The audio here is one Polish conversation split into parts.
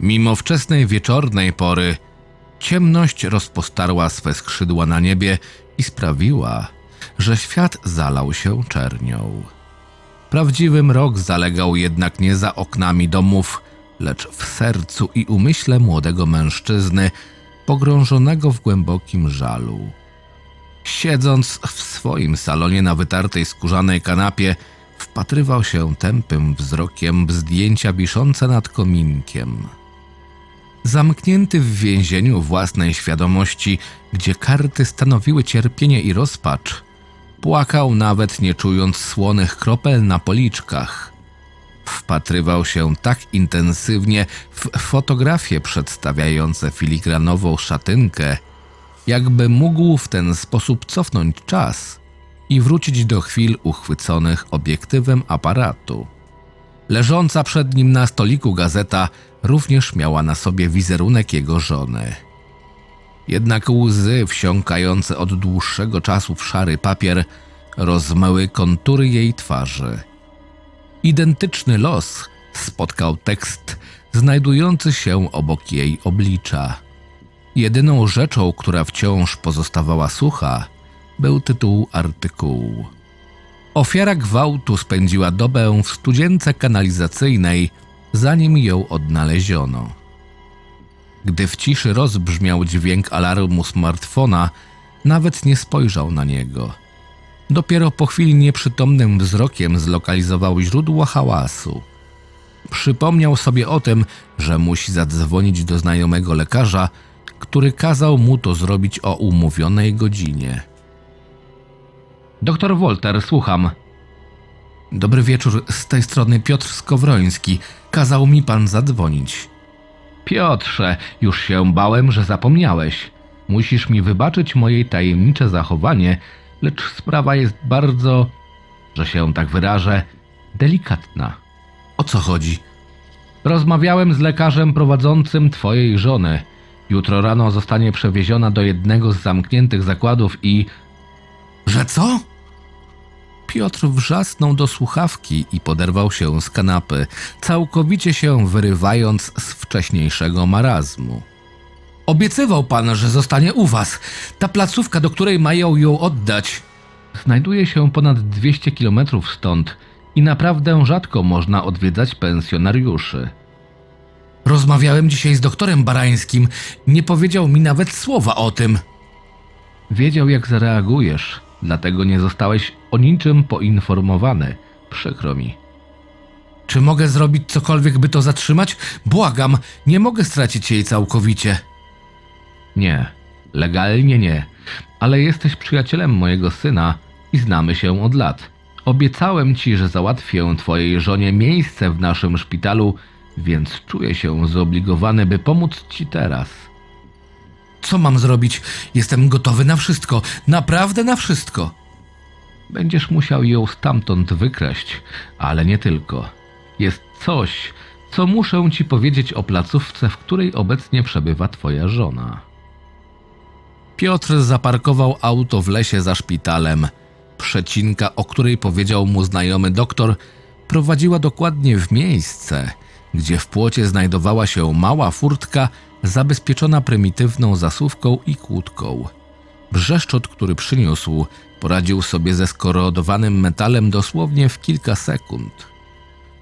Mimo wczesnej wieczornej pory, ciemność rozpostarła swe skrzydła na niebie i sprawiła, że świat zalał się czernią. Prawdziwy mrok zalegał jednak nie za oknami domów, lecz w sercu i umyśle młodego mężczyzny, pogrążonego w głębokim żalu. Siedząc w swoim salonie na wytartej skórzanej kanapie, wpatrywał się tępym wzrokiem w zdjęcia wiszące nad kominkiem. Zamknięty w więzieniu własnej świadomości, gdzie karty stanowiły cierpienie i rozpacz, płakał nawet nie czując słonych kropel na policzkach. Wpatrywał się tak intensywnie w fotografie przedstawiające filigranową szatynkę, jakby mógł w ten sposób cofnąć czas i wrócić do chwil uchwyconych obiektywem aparatu. Leżąca przed nim na stoliku gazeta również miała na sobie wizerunek jego żony. Jednak łzy wsiąkające od dłuższego czasu w szary papier rozmyły kontury jej twarzy. Identyczny los spotkał tekst znajdujący się obok jej oblicza. Jedyną rzeczą, która wciąż pozostawała sucha, był tytuł artykułu. Ofiara gwałtu spędziła dobę w studzience kanalizacyjnej, zanim ją odnaleziono. Gdy w ciszy rozbrzmiał dźwięk alarmu smartfona, nawet nie spojrzał na niego. Dopiero po chwili nieprzytomnym wzrokiem zlokalizował źródło hałasu. Przypomniał sobie o tym, że musi zadzwonić do znajomego lekarza, który kazał mu to zrobić o umówionej godzinie. Doktor Wolter, słucham. Dobry wieczór, z tej strony Piotr Skowroński. Kazał mi pan zadzwonić. Piotrze, już się bałem, że zapomniałeś. Musisz mi wybaczyć moje tajemnicze zachowanie, lecz sprawa jest bardzo, że się tak wyrażę, delikatna. O co chodzi? Rozmawiałem z lekarzem prowadzącym twojej żony. Jutro rano zostanie przewieziona do jednego z zamkniętych zakładów i. Że co? Piotr wrzasnął do słuchawki i poderwał się z kanapy, całkowicie się wyrywając z wcześniejszego marazmu. Obiecywał pan, że zostanie u was. Ta placówka, do której mają ją oddać, znajduje się ponad 200 kilometrów stąd i naprawdę rzadko można odwiedzać pensjonariuszy. Rozmawiałem dzisiaj z doktorem Barańskim. Nie powiedział mi nawet słowa o tym. Wiedział, jak zareagujesz, dlatego nie zostałeś o niczym poinformowany. Przykro mi. Czy mogę zrobić cokolwiek, by to zatrzymać? Błagam, nie mogę stracić jej całkowicie. Nie, legalnie nie, ale jesteś przyjacielem mojego syna i znamy się od lat. Obiecałem ci, że załatwię twojej żonie miejsce w naszym szpitalu, więc czuję się zobligowany, by pomóc ci teraz. Co mam zrobić? Jestem gotowy na wszystko, naprawdę na wszystko. Będziesz musiał ją stamtąd wykraść, ale nie tylko. Jest coś, co muszę ci powiedzieć o placówce, w której obecnie przebywa twoja żona. Piotr zaparkował auto w lesie za szpitalem. Przecinka, o której powiedział mu znajomy doktor, prowadziła dokładnie w miejsce, gdzie w płocie znajdowała się mała furtka zabezpieczona prymitywną zasuwką i kłódką. Brzeszczot, który przyniósł, poradził sobie ze skorodowanym metalem dosłownie w kilka sekund.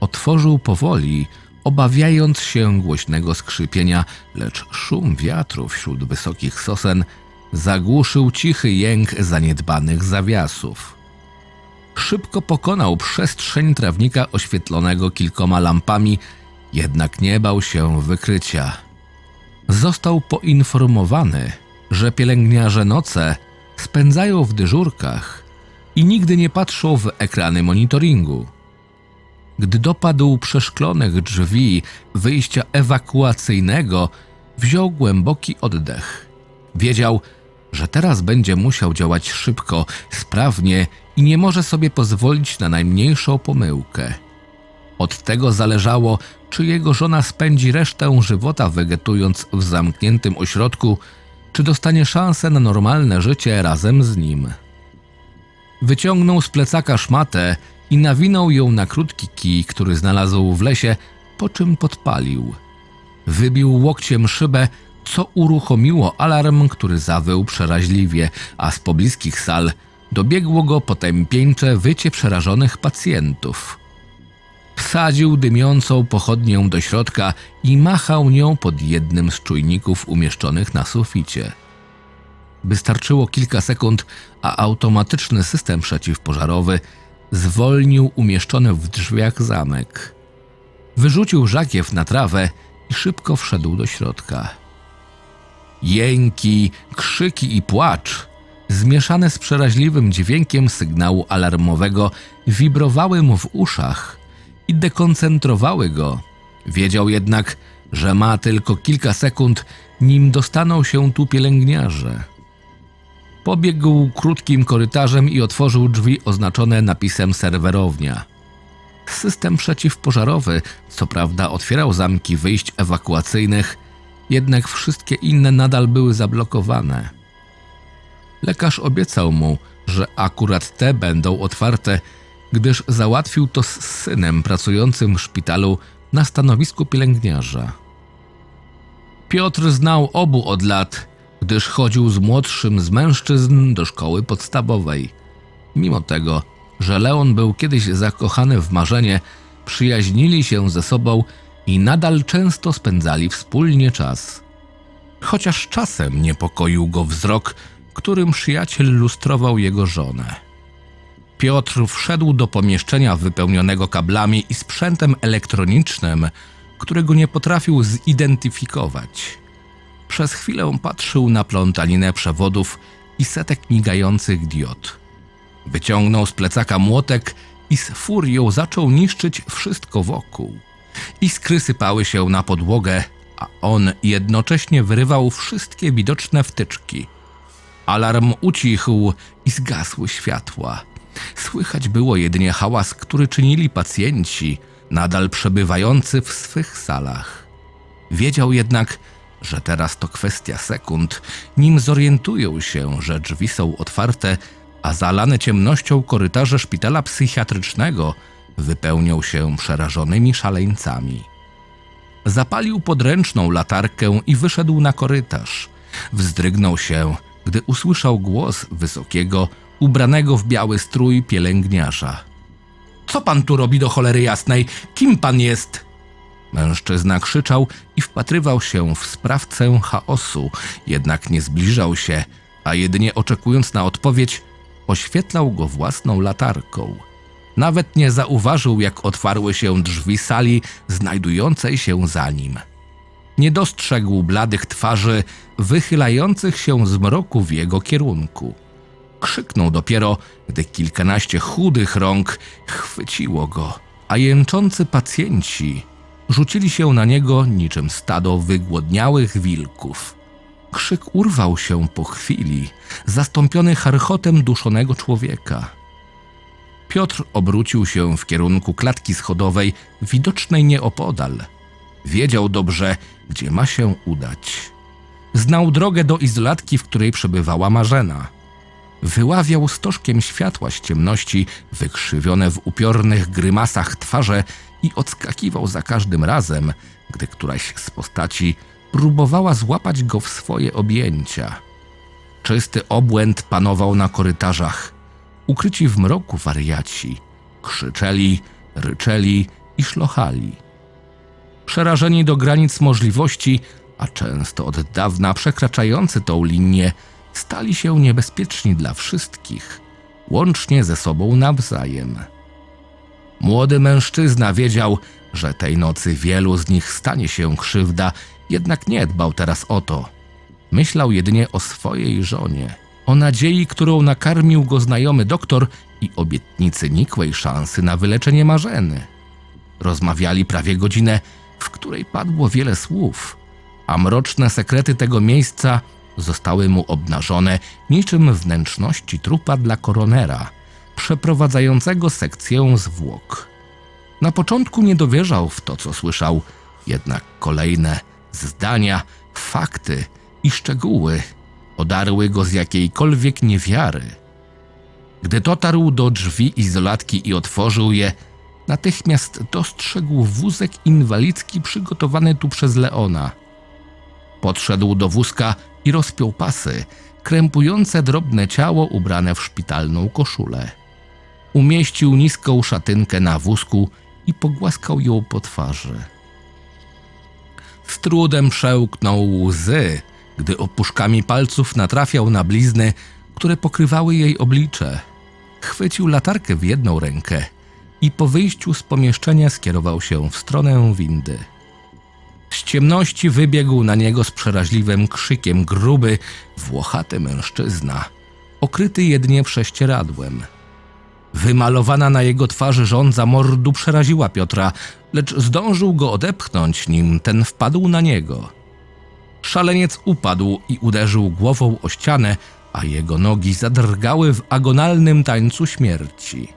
Otworzył powoli, obawiając się głośnego skrzypienia, lecz szum wiatru wśród wysokich sosen zagłuszył cichy jęk zaniedbanych zawiasów. Szybko pokonał przestrzeń trawnika oświetlonego kilkoma lampami, jednak nie bał się wykrycia. Został poinformowany, że pielęgniarze noce spędzają w dyżurkach i nigdy nie patrzą w ekrany monitoringu. Gdy dopadł przeszklonych drzwi wyjścia ewakuacyjnego, wziął głęboki oddech. Wiedział, że teraz będzie musiał działać szybko, sprawnie i nie może sobie pozwolić na najmniejszą pomyłkę. Od tego zależało, czy jego żona spędzi resztę żywota wegetując w zamkniętym ośrodku, czy dostanie szansę na normalne życie razem z nim. Wyciągnął z plecaka szmatę i nawinął ją na krótki kij, który znalazł w lesie, po czym podpalił. Wybił łokciem szybę, co uruchomiło alarm, który zawył przeraźliwie, a z pobliskich sal dobiegło go potępieńcze wycie przerażonych pacjentów. Wsadził dymiącą pochodnię do środka i machał nią pod jednym z czujników umieszczonych na suficie. Wystarczyło kilka sekund, a automatyczny system przeciwpożarowy zwolnił umieszczony w drzwiach zamek. Wyrzucił żakiew na trawę i szybko wszedł do środka. Jęki, krzyki i płacz, zmieszane z przeraźliwym dźwiękiem sygnału alarmowego, wibrowały mu w uszach i dekoncentrowały go. Wiedział jednak, że ma tylko kilka sekund, nim dostaną się tu pielęgniarze. Pobiegł krótkim korytarzem i otworzył drzwi oznaczone napisem serwerownia. System przeciwpożarowy, co prawda, otwierał zamki wyjść ewakuacyjnych, jednak wszystkie inne nadal były zablokowane. Lekarz obiecał mu, że akurat te będą otwarte, gdyż załatwił to z synem pracującym w szpitalu na stanowisku pielęgniarza. Piotr znał obu od lat, gdyż chodził z młodszym z mężczyzn do szkoły podstawowej. Mimo tego, że Leon był kiedyś zakochany w marzenie, przyjaźnili się ze sobą i nadal często spędzali wspólnie czas. Chociaż czasem niepokoił go wzrok, którym przyjaciel lustrował jego żonę. Piotr wszedł do pomieszczenia wypełnionego kablami i sprzętem elektronicznym, którego nie potrafił zidentyfikować. Przez chwilę patrzył na plątaninę przewodów i setek migających diod. Wyciągnął z plecaka młotek i z furią zaczął niszczyć wszystko wokół. Iskry sypały się na podłogę, a on jednocześnie wyrywał wszystkie widoczne wtyczki. Alarm ucichł i zgasły światła. Słychać było jedynie hałas, który czynili pacjenci, nadal przebywający w swych salach. Wiedział jednak, że teraz to kwestia sekund, nim zorientują się, że drzwi są otwarte, a zalane ciemnością korytarze szpitala psychiatrycznego wypełnią się przerażonymi szaleńcami. Zapalił podręczną latarkę i wyszedł na korytarz. Wzdrygnął się, gdy usłyszał głos wysokiego, ubranego w biały strój pielęgniarza. Co pan tu robi do cholery jasnej? Kim pan jest? Mężczyzna krzyczał i wpatrywał się w sprawcę chaosu, jednak nie zbliżał się, a jedynie oczekując na odpowiedź, oświetlał go własną latarką. Nawet nie zauważył, jak otwarły się drzwi sali znajdującej się za nim. Nie dostrzegł bladych twarzy wychylających się z mroku w jego kierunku. Krzyknął dopiero, gdy kilkanaście chudych rąk chwyciło go, a jęczący pacjenci rzucili się na niego niczym stado wygłodniałych wilków. Krzyk urwał się po chwili, zastąpiony charchotem duszonego człowieka. Piotr obrócił się w kierunku klatki schodowej, widocznej nieopodal. Wiedział dobrze, gdzie ma się udać. Znał drogę do izolatki, w której przebywała Marzena. Wyławiał stożkiem światła z ciemności, wykrzywione w upiornych grymasach twarze i odskakiwał za każdym razem, gdy któraś z postaci próbowała złapać go w swoje objęcia. Czysty obłęd panował na korytarzach. Ukryci w mroku wariaci krzyczeli, ryczeli i szlochali. Przerażeni do granic możliwości, a często od dawna przekraczający tą linię, stali się niebezpieczni dla wszystkich, łącznie ze sobą nawzajem. Młody mężczyzna wiedział, że tej nocy wielu z nich stanie się krzywda, jednak nie dbał teraz o to. Myślał jedynie o swojej żonie, o nadziei, którą nakarmił go znajomy doktor i obietnicy nikłej szansy na wyleczenie Marzeny. Rozmawiali prawie godzinę, w której padło wiele słów, a mroczne sekrety tego miejsca zostały mu obnażone niczym wnętrzności trupa dla koronera, przeprowadzającego sekcję zwłok. Na początku nie dowierzał w to, co słyszał, jednak kolejne zdania, fakty i szczegóły odarły go z jakiejkolwiek niewiary. Gdy dotarł do drzwi izolatki i otworzył je, natychmiast dostrzegł wózek inwalidzki przygotowany tu przez Leona. Podszedł do wózka i rozpiął pasy, krępujące drobne ciało ubrane w szpitalną koszulę. Umieścił niską szatynkę na wózku i pogłaskał ją po twarzy. Z trudem przełknął łzy, gdy opuszkami palców natrafiał na blizny, które pokrywały jej oblicze. Chwycił latarkę w jedną rękę i po wyjściu z pomieszczenia skierował się w stronę windy. Z ciemności wybiegł na niego z przeraźliwym krzykiem gruby, włochaty mężczyzna, okryty jedynie prześcieradłem. Wymalowana na jego twarzy żądza mordu przeraziła Piotra, lecz zdążył go odepchnąć, nim ten wpadł na niego. Szaleniec upadł i uderzył głową o ścianę, a jego nogi zadrgały w agonalnym tańcu śmierci.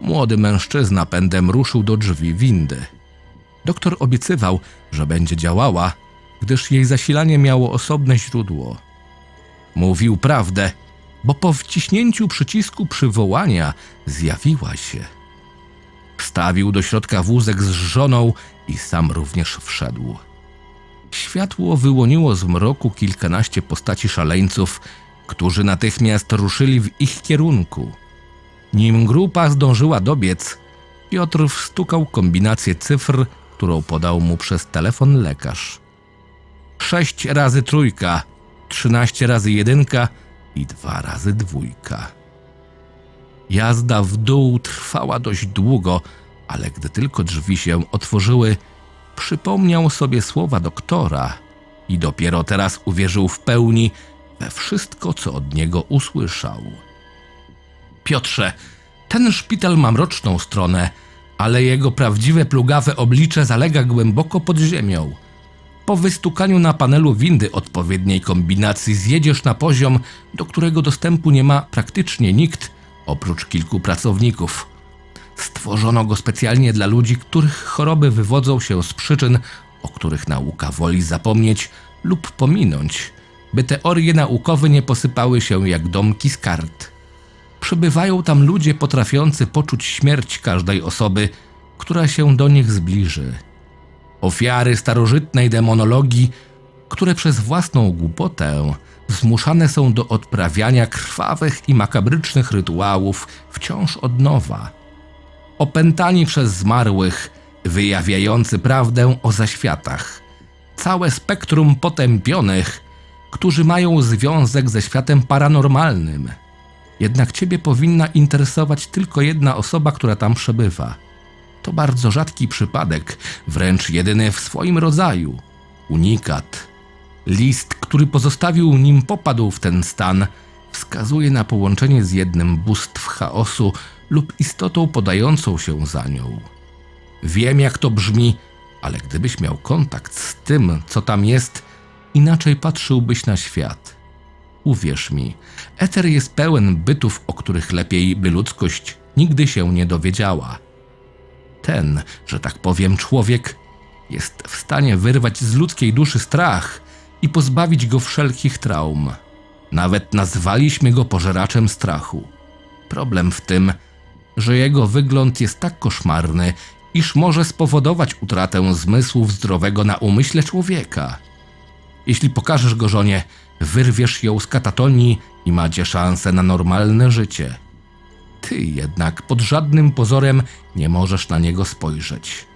Młody mężczyzna pędem ruszył do drzwi windy. Doktor obiecywał, że będzie działała, gdyż jej zasilanie miało osobne źródło. Mówił prawdę, bo po wciśnięciu przycisku przywołania zjawiła się. Wstawił do środka wózek z żoną i sam również wszedł. Światło wyłoniło z mroku kilkanaście postaci szaleńców, którzy natychmiast ruszyli w ich kierunku. Nim grupa zdążyła dobiec, Piotr wstukał kombinację cyfr, którą podał mu przez telefon lekarz. Sześć razy trójka, trzynaście razy jedynka i dwa razy dwójka. Jazda w dół trwała dość długo, ale gdy tylko drzwi się otworzyły, przypomniał sobie słowa doktora i dopiero teraz uwierzył w pełni we wszystko, co od niego usłyszał. Piotrze, ten szpital ma mroczną stronę, ale jego prawdziwe plugawe oblicze zalega głęboko pod ziemią. Po wystukaniu na panelu windy odpowiedniej kombinacji zjedziesz na poziom, do którego dostępu nie ma praktycznie nikt, oprócz kilku pracowników. Stworzono go specjalnie dla ludzi, których choroby wywodzą się z przyczyn, o których nauka woli zapomnieć lub pominąć, by teorie naukowe nie posypały się jak domki z kart. Przybywają tam ludzie potrafiący poczuć śmierć każdej osoby, która się do nich zbliży. Ofiary starożytnej demonologii, które przez własną głupotę zmuszane są do odprawiania krwawych i makabrycznych rytuałów wciąż od nowa. Opętani przez zmarłych, wyjawiający prawdę o zaświatach. Całe spektrum potępionych, którzy mają związek ze światem paranormalnym. Jednak ciebie powinna interesować tylko jedna osoba, która tam przebywa. To bardzo rzadki przypadek, wręcz jedyny w swoim rodzaju. Unikat. List, który pozostawił nim popadł w ten stan, wskazuje na połączenie z jednym bóstw chaosu lub istotą podającą się za nią. Wiem, jak to brzmi, ale gdybyś miał kontakt z tym, co tam jest, inaczej patrzyłbyś na świat. Uwierz mi, eter jest pełen bytów, o których lepiej by ludzkość nigdy się nie dowiedziała. Ten, że tak powiem, człowiek jest w stanie wyrwać z ludzkiej duszy strach i pozbawić go wszelkich traum. Nawet nazwaliśmy go pożeraczem strachu. Problem w tym, że jego wygląd jest tak koszmarny, iż może spowodować utratę zmysłów zdrowego na umyśle człowieka. Jeśli pokażesz go żonie, wyrwiesz ją z katatonii i macie szansę na normalne życie. Ty jednak pod żadnym pozorem nie możesz na niego spojrzeć.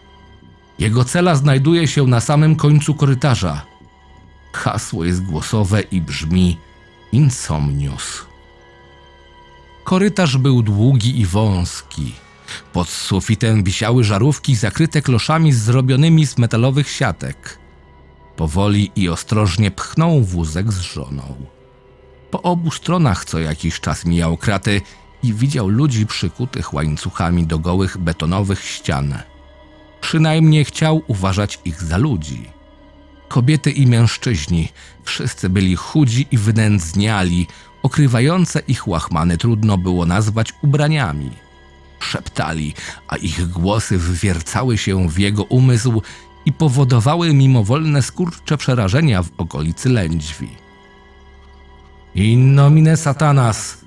Jego cela znajduje się na samym końcu korytarza. Hasło jest głosowe i brzmi Insomnius. Korytarz był długi i wąski. Pod sufitem wisiały żarówki zakryte kloszami zrobionymi z metalowych siatek. Powoli i ostrożnie pchnął wózek z żoną. Po obu stronach co jakiś czas mijał kraty i widział ludzi przykutych łańcuchami do gołych betonowych ścian. Przynajmniej chciał uważać ich za ludzi. Kobiety i mężczyźni, wszyscy byli chudzi i wynędzniali, okrywające ich łachmany trudno było nazwać ubraniami. Szeptali, a ich głosy wwiercały się w jego umysł i powodowały mimowolne skurcze przerażenia w okolicy lędźwi. In nomine satanas,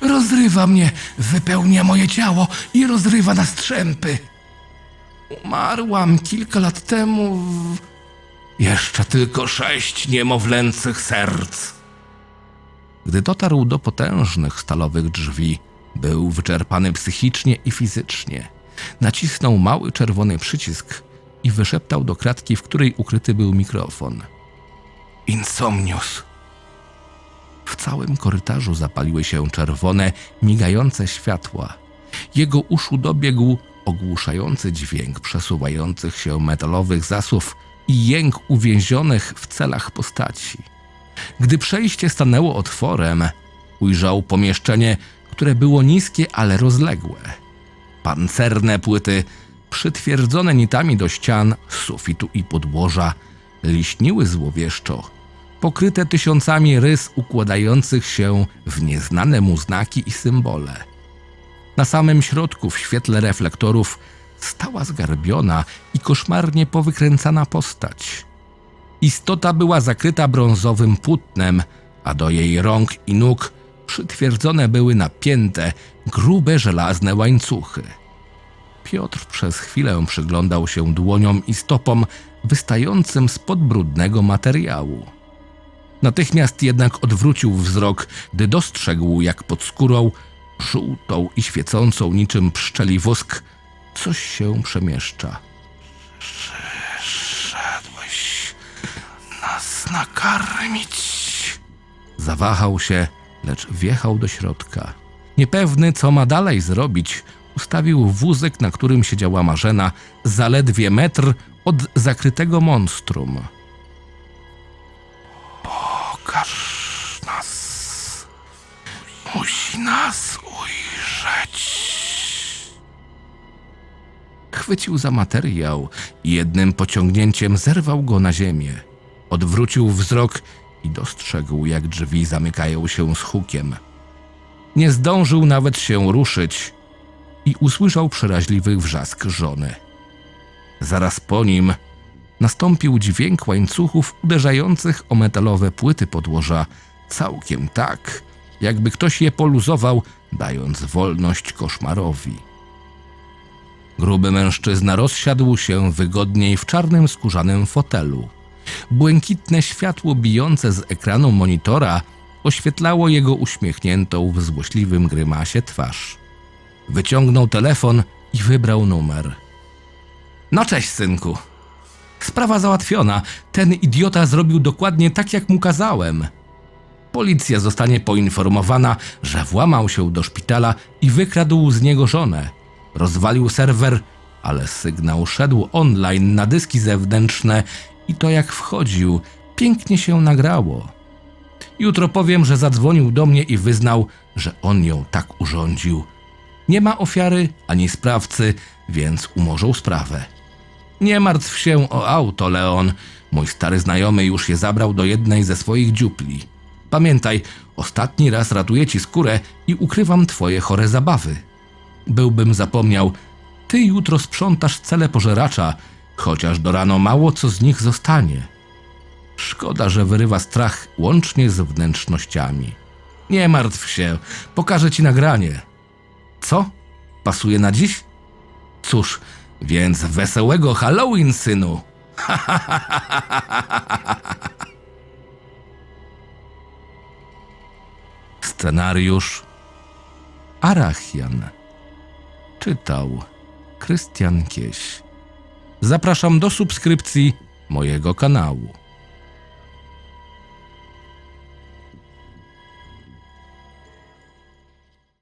rozrywa mnie, wypełnia moje ciało i rozrywa na strzępy. Umarłam kilka lat temu. w- Jeszcze tylko sześć niemowlęcych serc. Gdy dotarł do potężnych stalowych drzwi, był wyczerpany psychicznie i fizycznie. Nacisnął mały czerwony przycisk i wyszeptał do kratki, w której ukryty był mikrofon. Insomnius. W całym korytarzu zapaliły się czerwone, migające światła. Jego uszu dobiegł ogłuszający dźwięk przesuwających się metalowych zasów i jęk uwięzionych w celach postaci. Gdy przejście stanęło otworem, ujrzał pomieszczenie, które było niskie, ale rozległe. Pancerne płyty, przytwierdzone nitami do ścian, sufitu i podłoża, liśniły złowieszczo, pokryte tysiącami rys układających się w nieznane mu znaki i symbole. Na samym środku, w świetle reflektorów, stała zgarbiona i koszmarnie powykręcana postać. Istota była zakryta brązowym płótnem, a do jej rąk i nóg przytwierdzone były napięte, grube żelazne łańcuchy. Piotr przez chwilę przyglądał się dłoniom i stopom wystającym spod brudnego materiału. Natychmiast jednak odwrócił wzrok, gdy dostrzegł, jak pod skórą, żółtą i świecącą niczym pszczeli wosk, coś się przemieszcza. Szedłeś nas nakarmić. Zawahał się, lecz wjechał do środka. Niepewny, co ma dalej zrobić, ustawił wózek, na którym siedziała Marzena, zaledwie metr od zakrytego monstrum. Pokaż nas. Musi nas ujrzeć. Chwycił za materiał i jednym pociągnięciem zerwał go na ziemię. Odwrócił wzrok i dostrzegł, jak drzwi zamykają się z hukiem. Nie zdążył nawet się ruszyć i usłyszał przeraźliwy wrzask żony. Zaraz po nim nastąpił dźwięk łańcuchów uderzających o metalowe płyty podłoża, całkiem tak, jakby ktoś je poluzował, dając wolność koszmarowi. Gruby mężczyzna rozsiadł się wygodniej w czarnym skórzanym fotelu. Błękitne światło bijące z ekranu monitora oświetlało jego uśmiechniętą w złośliwym grymasie twarz. Wyciągnął telefon i wybrał numer. No cześć, synku. Sprawa załatwiona. Ten idiota zrobił dokładnie tak, jak mu kazałem. Policja zostanie poinformowana, że włamał się do szpitala i wykradł z niego żonę. Rozwalił serwer, ale sygnał szedł online na dyski zewnętrzne i to jak wchodził, pięknie się nagrało. Jutro powiem, że zadzwonił do mnie i wyznał, że on ją tak urządził. Nie ma ofiary ani sprawcy, więc umorzą sprawę. Nie martw się o auto, Leon. Mój stary znajomy już je zabrał do jednej ze swoich dziupli. Pamiętaj, ostatni raz ratuję ci skórę i ukrywam twoje chore zabawy. Byłbym zapomniał, ty jutro sprzątasz cele pożeracza, chociaż do rano mało co z nich zostanie. Szkoda, że wyrywa strach łącznie z wnętrznościami. Nie martw się, pokażę ci nagranie. Co? Pasuje na dziś? Cóż, więc wesołego Halloween, synu! Scenariusz Arachian Czytał Krystian Kieś Zapraszam do subskrypcji mojego kanału.